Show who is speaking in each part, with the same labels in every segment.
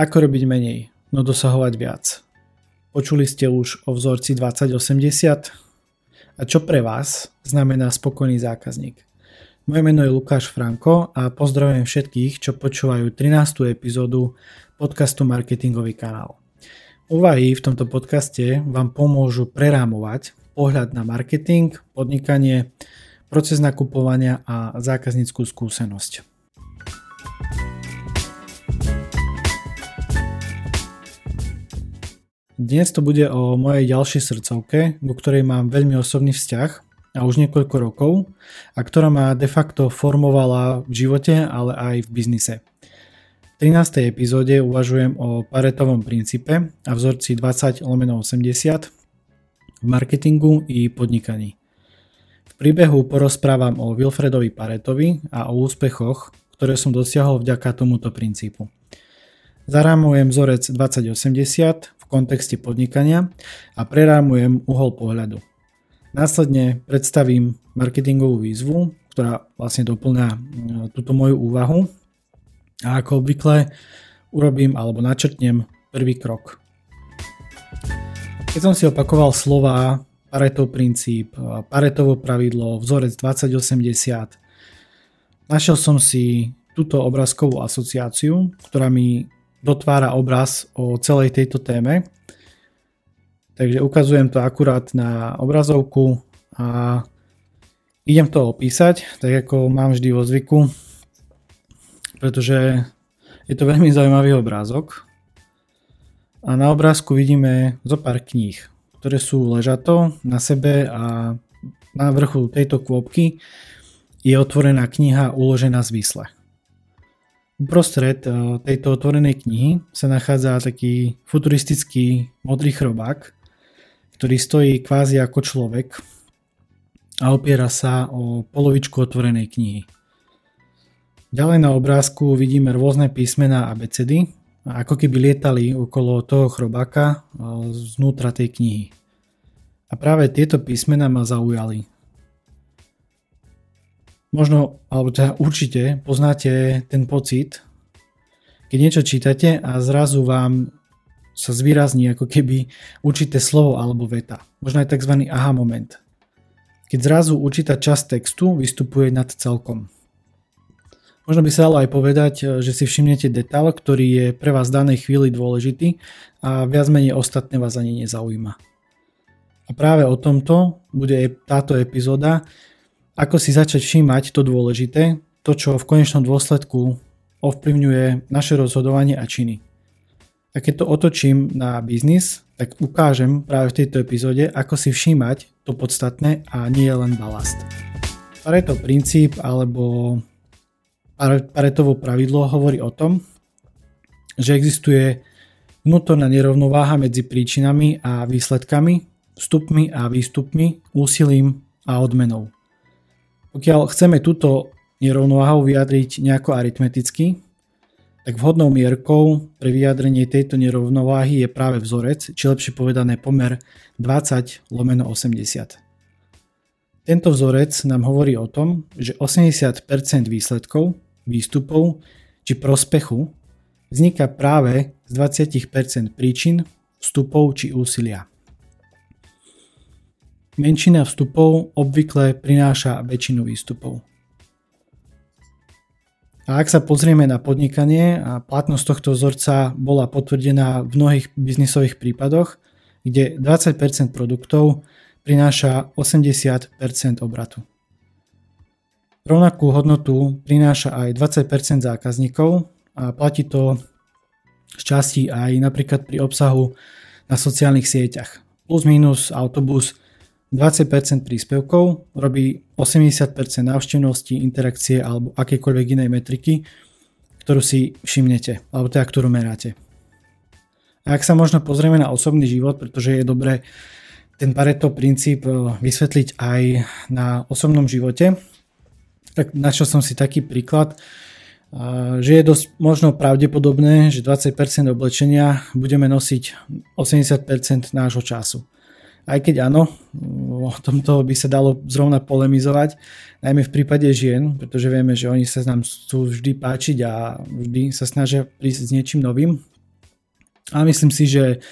Speaker 1: Ako robiť menej, no dosahovať viac? Počuli ste už o vzorci 2080? A čo pre vás znamená spokojný zákazník? Moje meno je Lukáš Franko a pozdravujem všetkých, čo počúvajú 13. epizódu podcastu Marketingový kanál. Úvahy v tomto podcaste vám pomôžu prerámovať pohľad na marketing, podnikanie, proces nakupovania a zákazníckú skúsenosť. Dnes to bude o mojej ďalšej srdcovke, do ktorej mám veľmi osobný vzťah a už niekoľko rokov a ktorá ma de facto formovala v živote, ale aj v biznise. V 13. epizóde uvažujem o paretovom princípe a vzorci 20 lomeno 80 v marketingu i podnikaní. V príbehu porozprávam o Wilfredovi Paretovi a o úspechoch, ktoré som dosiahol vďaka tomuto princípu. Zarámujem vzorec 2080 kontexte podnikania a prerámujem uhol pohľadu. Následne predstavím marketingovú výzvu, ktorá vlastne doplňa e, túto moju úvahu a ako obvykle urobím alebo načrtnem prvý krok. Keď som si opakoval slova Paretov princíp, Paretovo pravidlo, vzorec 2080, našiel som si túto obrázkovú asociáciu, ktorá mi dotvára obraz o celej tejto téme. Takže ukazujem to akurát na obrazovku a idem to opísať, tak ako mám vždy vo zvyku, pretože je to veľmi zaujímavý obrázok. A na obrázku vidíme zo pár kníh, ktoré sú ležato na sebe a na vrchu tejto kôpky je otvorená kniha uložená zvisle. Uprostred eh, tejto otvorenej knihy sa nachádza taký futuristický modrý chrobák, ktorý stojí kvázi ako človek a opiera sa o polovičku otvorenej knihy. Ďalej na obrázku vidíme rôzne písmená a becedy, ako keby lietali okolo toho chrobáka eh, znútra tej knihy. A práve tieto písmená ma zaujali. Možno, alebo teda určite poznáte ten pocit, keď niečo čítate a zrazu vám sa zvýrazní ako keby určité slovo alebo veta. Možno aj tzv. aha moment. Keď zrazu určitá časť textu vystupuje nad celkom. Možno by sa dalo aj povedať, že si všimnete detail, ktorý je pre vás v danej chvíli dôležitý a viac menej ostatné vás ani nezaujíma. A práve o tomto bude táto epizóda, ako si začať všímať to dôležité, to, čo v konečnom dôsledku ovplyvňuje naše rozhodovanie a činy. A keď to otočím na biznis, tak ukážem práve v tejto epizóde, ako si všímať to podstatné a nie len balast. Pareto princíp alebo Paretovo pravidlo hovorí o tom, že existuje vnútorná nerovnováha medzi príčinami a výsledkami, vstupmi a výstupmi, úsilím a odmenou. Pokiaľ chceme túto nerovnováhu vyjadriť nejako aritmeticky, tak vhodnou mierkou pre vyjadrenie tejto nerovnováhy je práve vzorec, či lepšie povedané pomer 20 lomeno 80. Tento vzorec nám hovorí o tom, že 80% výsledkov, výstupov či prospechu vzniká práve z 20% príčin, vstupov či úsilia. Menšina vstupov obvykle prináša väčšinu výstupov. A ak sa pozrieme na podnikanie, a platnosť tohto vzorca bola potvrdená v mnohých biznisových prípadoch, kde 20% produktov prináša 80% obratu. Rovnakú hodnotu prináša aj 20% zákazníkov a platí to z časti aj napríklad pri obsahu na sociálnych sieťach. Plus minus autobus 20% príspevkov robí 80% návštevnosti, interakcie alebo akékoľvek inej metriky, ktorú si všimnete, alebo teda ktorú meráte. A ak sa možno pozrieme na osobný život, pretože je dobré ten Pareto princíp eh, vysvetliť aj na osobnom živote, tak našiel som si taký príklad, eh, že je dosť možno pravdepodobné, že 20% oblečenia budeme nosiť 80% nášho času. Aj keď áno, o tomto by sa dalo zrovna polemizovať, najmä v prípade žien, pretože vieme, že oni sa nám chcú vždy páčiť a vždy sa snažia prísť s niečím novým. A myslím si, že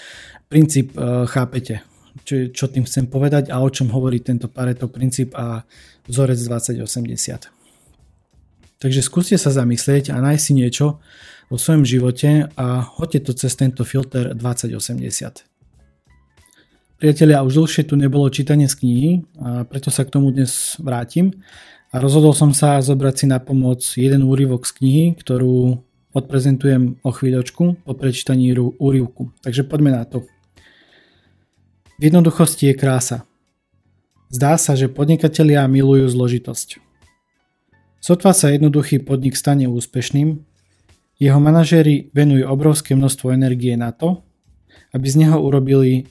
Speaker 1: princíp uh, chápete, čo, čo tým chcem povedať a o čom hovorí tento Pareto princíp a vzorec 2080. Takže skúste sa zamyslieť a nájsť si niečo vo svojom živote a hoďte to cez tento filter 2080. Priatelia, už dlhšie tu nebolo čítanie z knihy, a preto sa k tomu dnes vrátim. A rozhodol som sa zobrať si na pomoc jeden úryvok z knihy, ktorú odprezentujem o chvíľočku po prečítaní úryvku. Takže poďme na to. V jednoduchosti je krása. Zdá sa, že podnikatelia milujú zložitosť. Sotva sa jednoduchý podnik stane úspešným, jeho manažéri venujú obrovské množstvo energie na to, aby z neho urobili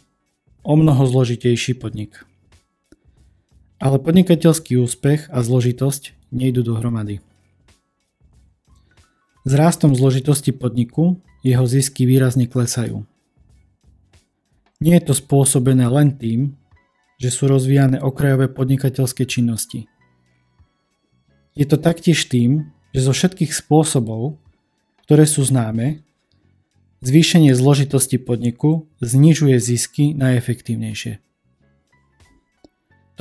Speaker 1: o mnoho zložitejší podnik. Ale podnikateľský úspech a zložitosť nejdu dohromady. S rástom zložitosti podniku jeho zisky výrazne klesajú. Nie je to spôsobené len tým, že sú rozvíjane okrajové podnikateľské činnosti. Je to taktiež tým, že zo všetkých spôsobov, ktoré sú známe, Zvýšenie zložitosti podniku znižuje zisky najefektívnejšie.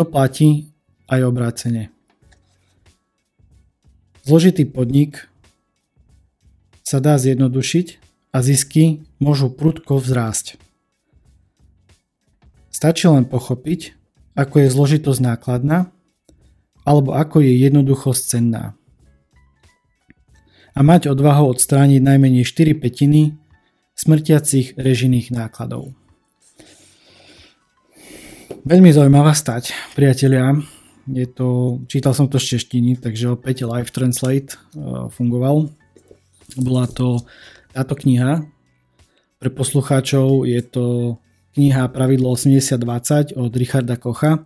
Speaker 1: To platí aj obrácene. Zložitý podnik sa dá zjednodušiť a zisky môžu prudko vzrásť. Stačí len pochopiť, ako je zložitosť nákladná alebo ako je jednoduchosť cenná. A mať odvahu odstrániť najmenej 4 petiny smrtiacich režijných nákladov. Veľmi zaujímavá stať, priatelia. Je to, čítal som to z češtiny, takže opäť Live Translate uh, fungoval. Bola to táto kniha. Pre poslucháčov je to kniha Pravidlo 8020 od Richarda Kocha.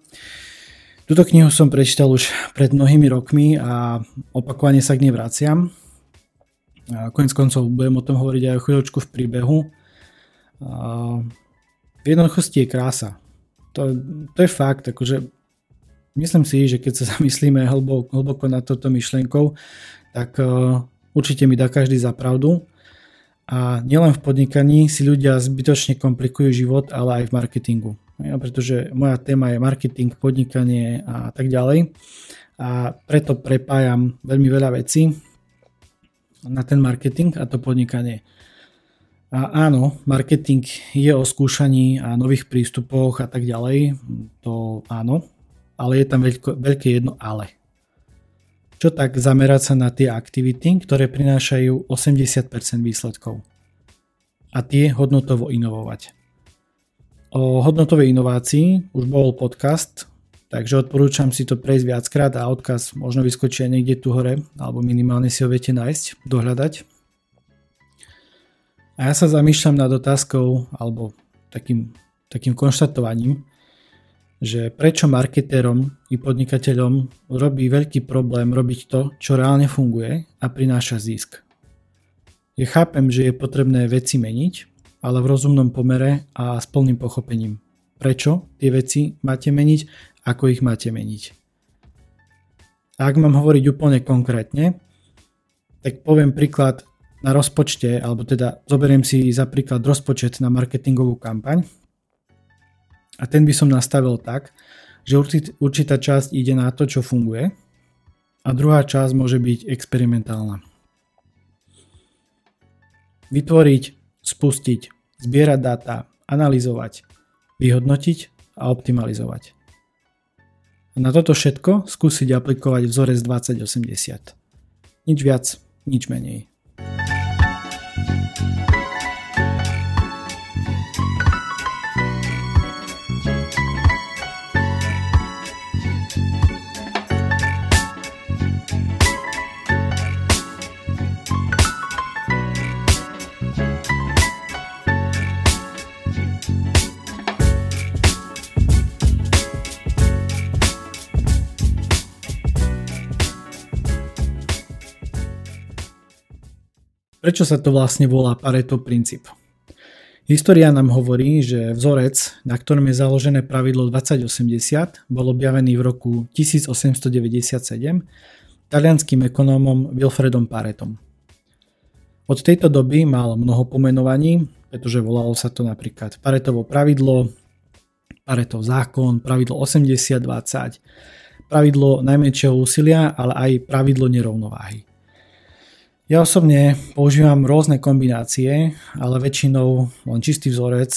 Speaker 1: Túto knihu som prečítal už pred mnohými rokmi a opakovane sa k nej vraciam. Konec koncov budem o tom hovoriť aj o chvíľočku v príbehu. V jednoduchosti je krása. To, to je fakt, akože myslím si, že keď sa zamyslíme hlboko, hlboko nad touto myšlienkou, tak uh, určite mi dá každý za pravdu. A nielen v podnikaní si ľudia zbytočne komplikujú život, ale aj v marketingu. Ja, pretože moja téma je marketing, podnikanie a tak ďalej. A preto prepájam veľmi veľa vecí na ten marketing a to podnikanie. A áno, marketing je o skúšaní a nových prístupoch a tak ďalej, to áno, ale je tam veľko, veľké jedno ale. Čo tak zamerať sa na tie aktivity, ktoré prinášajú 80% výsledkov a tie hodnotovo inovovať. O hodnotovej inovácii už bol podcast, Takže odporúčam si to prejsť viackrát a odkaz možno vyskočí aj niekde tu hore, alebo minimálne si ho viete nájsť, dohľadať. A ja sa zamýšľam nad otázkou, alebo takým, takým konštatovaním, že prečo marketérom i podnikateľom robí veľký problém robiť to, čo reálne funguje a prináša zisk. Ja chápem, že je potrebné veci meniť, ale v rozumnom pomere a s plným pochopením. Prečo tie veci máte meniť ako ich máte meniť. Ak mám hovoriť úplne konkrétne, tak poviem príklad na rozpočte, alebo teda zoberiem si za príklad rozpočet na marketingovú kampaň a ten by som nastavil tak, že určitá časť ide na to, čo funguje a druhá časť môže byť experimentálna. Vytvoriť, spustiť, zbierať dáta, analyzovať, vyhodnotiť a optimalizovať. Na toto všetko skúsiť aplikovať vzorec 2080. Nič viac, nič menej. Prečo sa to vlastne volá Pareto princíp? História nám hovorí, že vzorec, na ktorom je založené pravidlo 2080, bol objavený v roku 1897 talianským ekonómom Wilfredom Paretom. Od tejto doby mal mnoho pomenovaní pretože volalo sa to napríklad Paretovo pravidlo, Paretov zákon, pravidlo 80-20, pravidlo najmenšieho úsilia, ale aj pravidlo nerovnováhy. Ja osobne používam rôzne kombinácie, ale väčšinou len čistý vzorec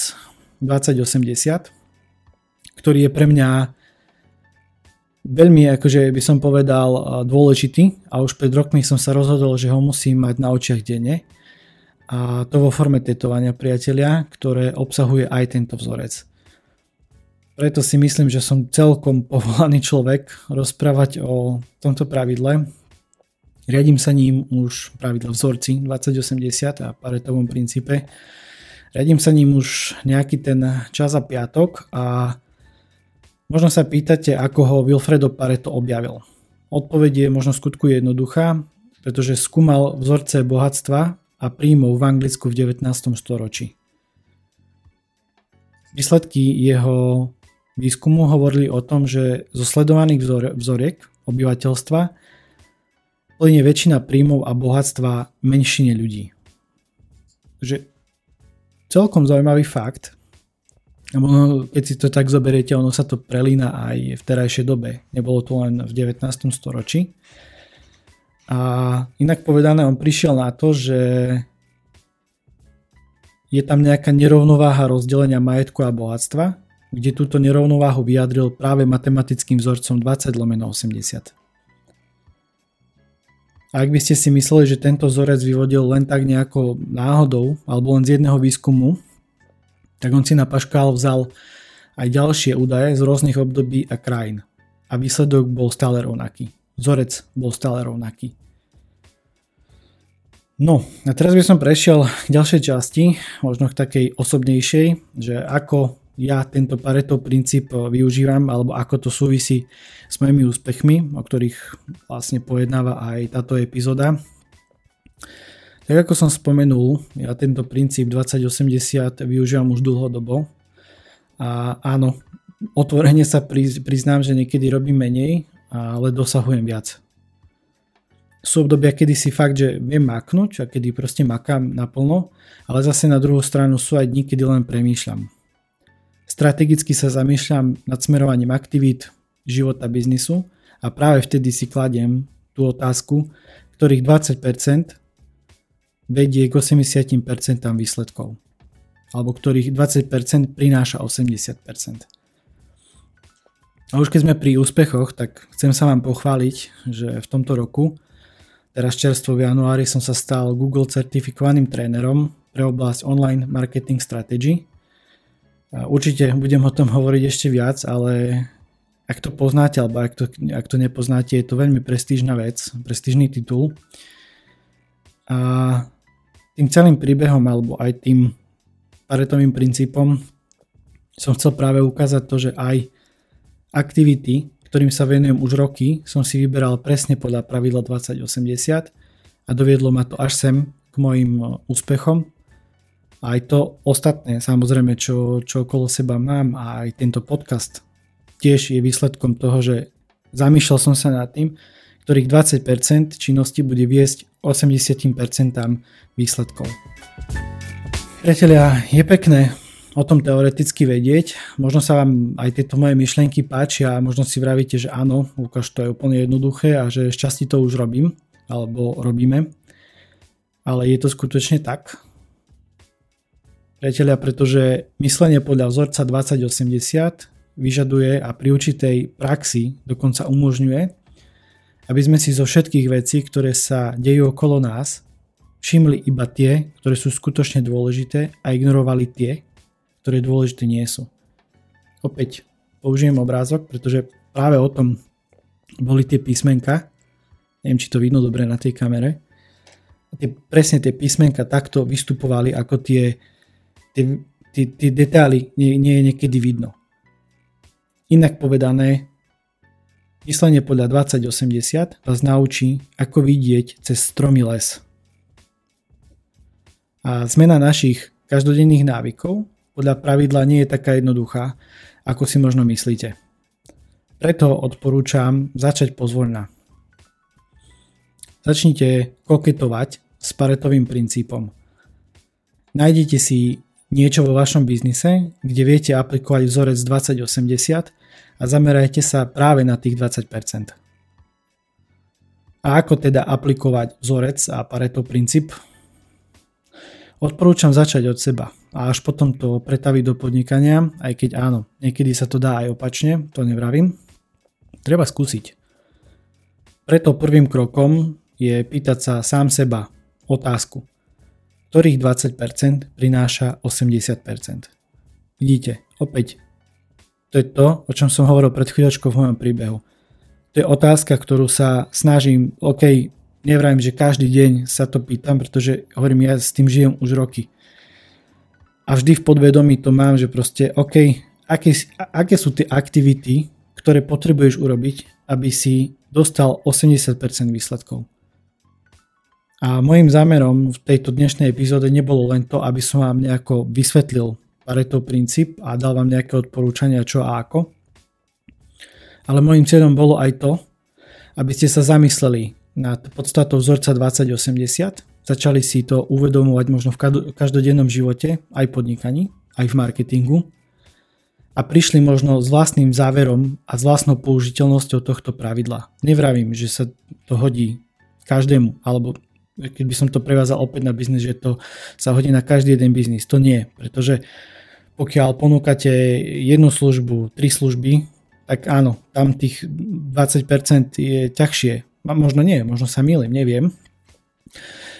Speaker 1: 2080, ktorý je pre mňa veľmi, akože by som povedal, dôležitý a už pred rokmi som sa rozhodol, že ho musím mať na očiach denne a to vo forme tetovania priatelia, ktoré obsahuje aj tento vzorec. Preto si myslím, že som celkom povolaný človek rozprávať o tomto pravidle. Riadím sa ním už pravidlo vzorci 2080 a paretovom princípe. Riadím sa ním už nejaký ten čas a piatok a možno sa pýtate, ako ho Wilfredo Pareto objavil. Odpoveď je možno skutku jednoduchá, pretože skúmal vzorce bohatstva a príjmov v Anglicku v 19. storočí. Výsledky jeho výskumu hovorili o tom, že zo sledovaných vzor, vzoriek obyvateľstva plne väčšina príjmov a bohatstva menšine ľudí. Takže celkom zaujímavý fakt, keď si to tak zoberiete, ono sa to prelína aj v terajšej dobe. Nebolo to len v 19. storočí. A inak povedané, on prišiel na to, že je tam nejaká nerovnováha rozdelenia majetku a bohatstva, kde túto nerovnováhu vyjadril práve matematickým vzorcom 20 lomeno 80. A ak by ste si mysleli, že tento vzorec vyvodil len tak nejako náhodou alebo len z jedného výskumu, tak on si na paškál vzal aj ďalšie údaje z rôznych období a krajín. A výsledok bol stále rovnaký vzorec bol stále rovnaký. No a teraz by som prešiel k ďalšej časti, možno k takej osobnejšej, že ako ja tento Pareto princíp využívam alebo ako to súvisí s mojimi úspechmi, o ktorých vlastne pojednáva aj táto epizóda. Tak ako som spomenul, ja tento princíp 2080 využívam už dlhodobo a áno, otvorene sa priznám, že niekedy robím menej ale dosahujem viac. Sú obdobia, kedy si fakt, že viem maknúť a kedy proste makám naplno, ale zase na druhú stranu sú aj dní, kedy len premýšľam. Strategicky sa zamýšľam nad smerovaním aktivít, života, biznisu a práve vtedy si kladiem tú otázku, ktorých 20% vedie k 80% výsledkov alebo ktorých 20% prináša 80%. A už keď sme pri úspechoch, tak chcem sa vám pochváliť, že v tomto roku, teraz čerstvo v januári, som sa stal Google certifikovaným trénerom pre oblasť online marketing strategy. Určite budem o tom hovoriť ešte viac, ale ak to poznáte alebo ak to, ak to nepoznáte, je to veľmi prestížna vec, prestížny titul. A tým celým príbehom alebo aj tým paretovým princípom som chcel práve ukázať to, že aj Aktivity, ktorým sa venujem už roky, som si vyberal presne podľa pravidla 2080 a doviedlo ma to až sem k mojim e, úspechom. Aj to ostatné, samozrejme, čo, čo okolo seba mám a aj tento podcast tiež je výsledkom toho, že zamýšľal som sa nad tým, ktorých 20% činnosti bude viesť 80% výsledkov. Priatelia, je pekné o tom teoreticky vedieť. Možno sa vám aj tieto moje myšlienky páčia a možno si vravíte, že áno, Lukáš, to je úplne jednoduché a že šťastí to už robím, alebo robíme. Ale je to skutočne tak? Priatelia, pretože myslenie podľa vzorca 2080 vyžaduje a pri určitej praxi dokonca umožňuje, aby sme si zo všetkých vecí, ktoré sa dejú okolo nás, všimli iba tie, ktoré sú skutočne dôležité a ignorovali tie, ktoré dôležité nie sú. Opäť použijem obrázok, pretože práve o tom boli tie písmenka. Neviem, či to vidno dobre na tej kamere. Tie, presne tie písmenka takto vystupovali, ako tie, tie, tie, tie detaily nie, nie je niekedy vidno. Inak povedané, myslenie podľa 2080 vás naučí, ako vidieť cez stromy les. A zmena našich každodenných návykov podľa pravidla nie je taká jednoduchá, ako si možno myslíte. Preto odporúčam začať pozvoľna. Začnite koketovať s paretovým princípom. Nájdete si niečo vo vašom biznise, kde viete aplikovať vzorec 2080 a zamerajte sa práve na tých 20%. A ako teda aplikovať vzorec a Pareto princíp? Odporúčam začať od seba a až potom to pretaviť do podnikania, aj keď áno, niekedy sa to dá aj opačne, to nevravím. Treba skúsiť. Preto prvým krokom je pýtať sa sám seba otázku, ktorých 20% prináša 80%. Vidíte, opäť, to je to, o čom som hovoril pred chvíľočkou v mojom príbehu. To je otázka, ktorú sa snažím, OK, nevrajím, že každý deň sa to pýtam, pretože hovorím, ja s tým žijem už roky. A vždy v podvedomí to mám, že proste, OK, aké, aké sú tie aktivity, ktoré potrebuješ urobiť, aby si dostal 80% výsledkov. A môjim zámerom v tejto dnešnej epizóde nebolo len to, aby som vám nejako vysvetlil Pareto princíp a dal vám nejaké odporúčania čo a ako. Ale môjim cieľom bolo aj to, aby ste sa zamysleli nad podstatou vzorca 2080, začali si to uvedomovať možno v každodennom živote, aj podnikaní, aj v marketingu a prišli možno s vlastným záverom a s vlastnou použiteľnosťou tohto pravidla. Nevravím, že sa to hodí každému, alebo keď by som to prevázal opäť na biznis, že to sa hodí na každý jeden biznis. To nie, pretože pokiaľ ponúkate jednu službu, tri služby, tak áno, tam tých 20% je ťažšie. Možno nie, možno sa milím, neviem.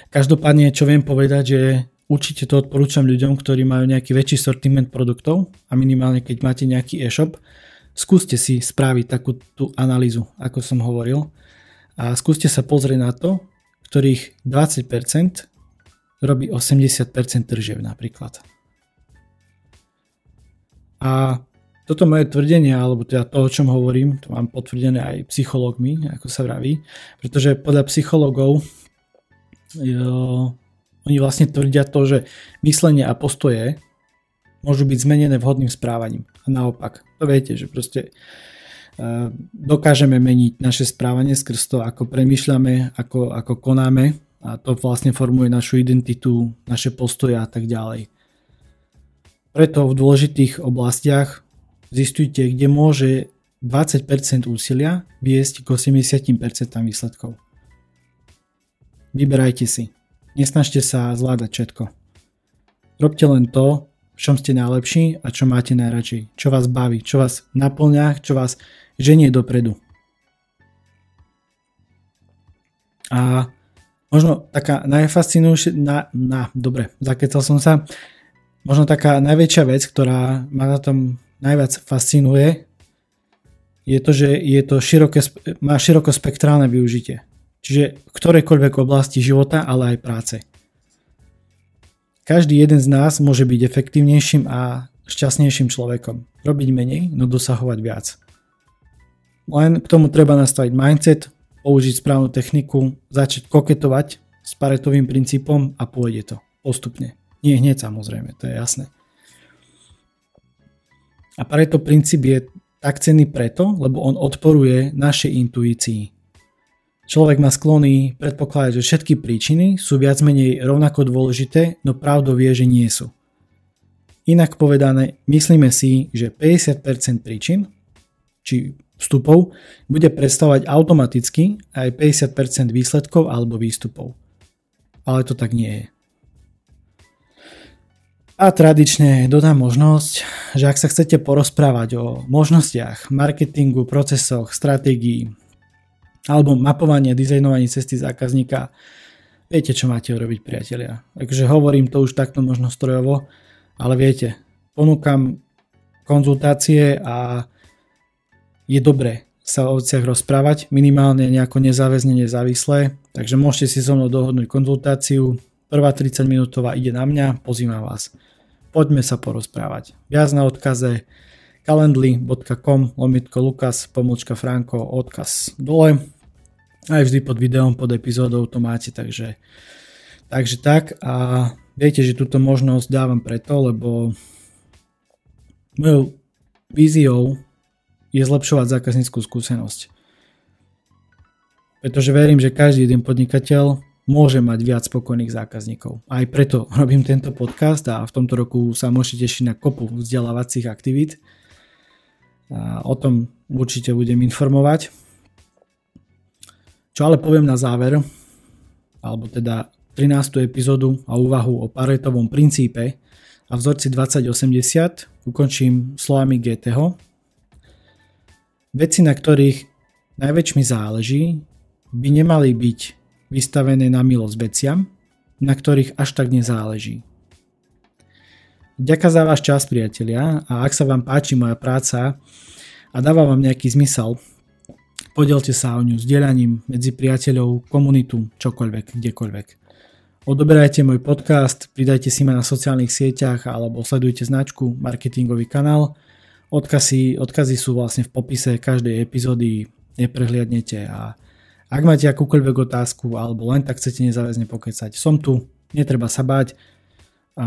Speaker 1: Každopádne, čo viem povedať, že Určite to odporúčam ľuďom, ktorí majú nejaký väčší sortiment produktov a minimálne keď máte nejaký e-shop, skúste si spraviť takú tú analýzu, ako som hovoril a skúste sa pozrieť na to, ktorých 20% robí 80% tržieb napríklad. A toto moje tvrdenie, alebo teda to, o čom hovorím, to mám potvrdené aj psychológmi, ako sa vraví, pretože podľa psychológov oni vlastne tvrdia to, že myslenie a postoje môžu byť zmenené vhodným správaním. A naopak, to viete, že proste e, dokážeme meniť naše správanie skrz to, ako premyšľame, ako, ako konáme a to vlastne formuje našu identitu, naše postoje a tak ďalej. Preto v dôležitých oblastiach zistujte, kde môže 20% úsilia viesť k 80% výsledkov. Vyberajte si. Nesnažte sa zvládať všetko. Robte len to, v čom ste najlepší a čo máte najradšej, čo vás baví, čo vás naplňa, čo vás ženie dopredu. A možno taká najfascinujúšia, na, na, dobre, zakecal som sa, možno taká najväčšia vec, ktorá ma na tom najviac fascinuje, je to, že je to široké, má širokospektrálne využitie. Čiže v ktorejkoľvek oblasti života, ale aj práce. Každý jeden z nás môže byť efektívnejším a šťastnejším človekom. Robiť menej, no dosahovať viac. Len k tomu treba nastaviť mindset, použiť správnu techniku, začať koketovať s paretovým princípom a pôjde to postupne. Nie hneď samozrejme, to je jasné. A pareto princíp je tak cenný preto, lebo on odporuje našej intuícii. Človek má sklony predpokladať, že všetky príčiny sú viac menej rovnako dôležité, no pravdou vie, že nie sú. Inak povedané, myslíme si, že 50% príčin, či vstupov, bude predstavovať automaticky aj 50% výsledkov alebo výstupov. Ale to tak nie je. A tradične dodám možnosť, že ak sa chcete porozprávať o možnostiach, marketingu, procesoch, stratégii, alebo mapovanie, dizajnovanie cesty zákazníka. Viete, čo máte urobiť, priatelia. Takže hovorím to už takto možno strojovo, ale viete, ponúkam konzultácie a je dobré sa o veciach rozprávať, minimálne nejako nezáväzne, nezávislé, takže môžete si so mnou dohodnúť konzultáciu, prvá 30 minútová ide na mňa, pozývam vás. Poďme sa porozprávať. Viac na odkaze calendly.com lomitko lukas pomlčka franko odkaz dole aj vždy pod videom, pod epizódou to máte, takže, takže tak a viete, že túto možnosť dávam preto, lebo mojou víziou je zlepšovať zákazníckú skúsenosť. Pretože verím, že každý jeden podnikateľ môže mať viac spokojných zákazníkov. Aj preto robím tento podcast a v tomto roku sa môžete tešiť na kopu vzdelávacích aktivít. A o tom určite budem informovať. Čo ale poviem na záver, alebo teda 13. epizódu a úvahu o Paretovom princípe a vzorci 2080 ukončím slovami GTho. Veci, na ktorých najväčšmi záleží, by nemali byť vystavené na milosť veciam, na ktorých až tak nezáleží. Ďakujem za váš čas, priatelia, a ak sa vám páči moja práca a dáva vám nejaký zmysel, podielte sa o ňu sdielaním medzi priateľov, komunitu, čokoľvek, kdekoľvek. Odoberajte môj podcast, pridajte si ma na sociálnych sieťach alebo sledujte značku Marketingový kanál. Odkazy, odkazy sú vlastne v popise každej epizódy, neprehliadnete a ak máte akúkoľvek otázku alebo len tak chcete nezáväzne pokecať, som tu, netreba sa báť a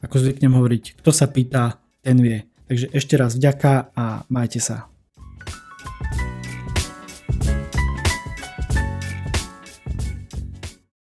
Speaker 1: ako zvyknem hovoriť, kto sa pýta, ten vie. Takže ešte raz vďaka a majte sa.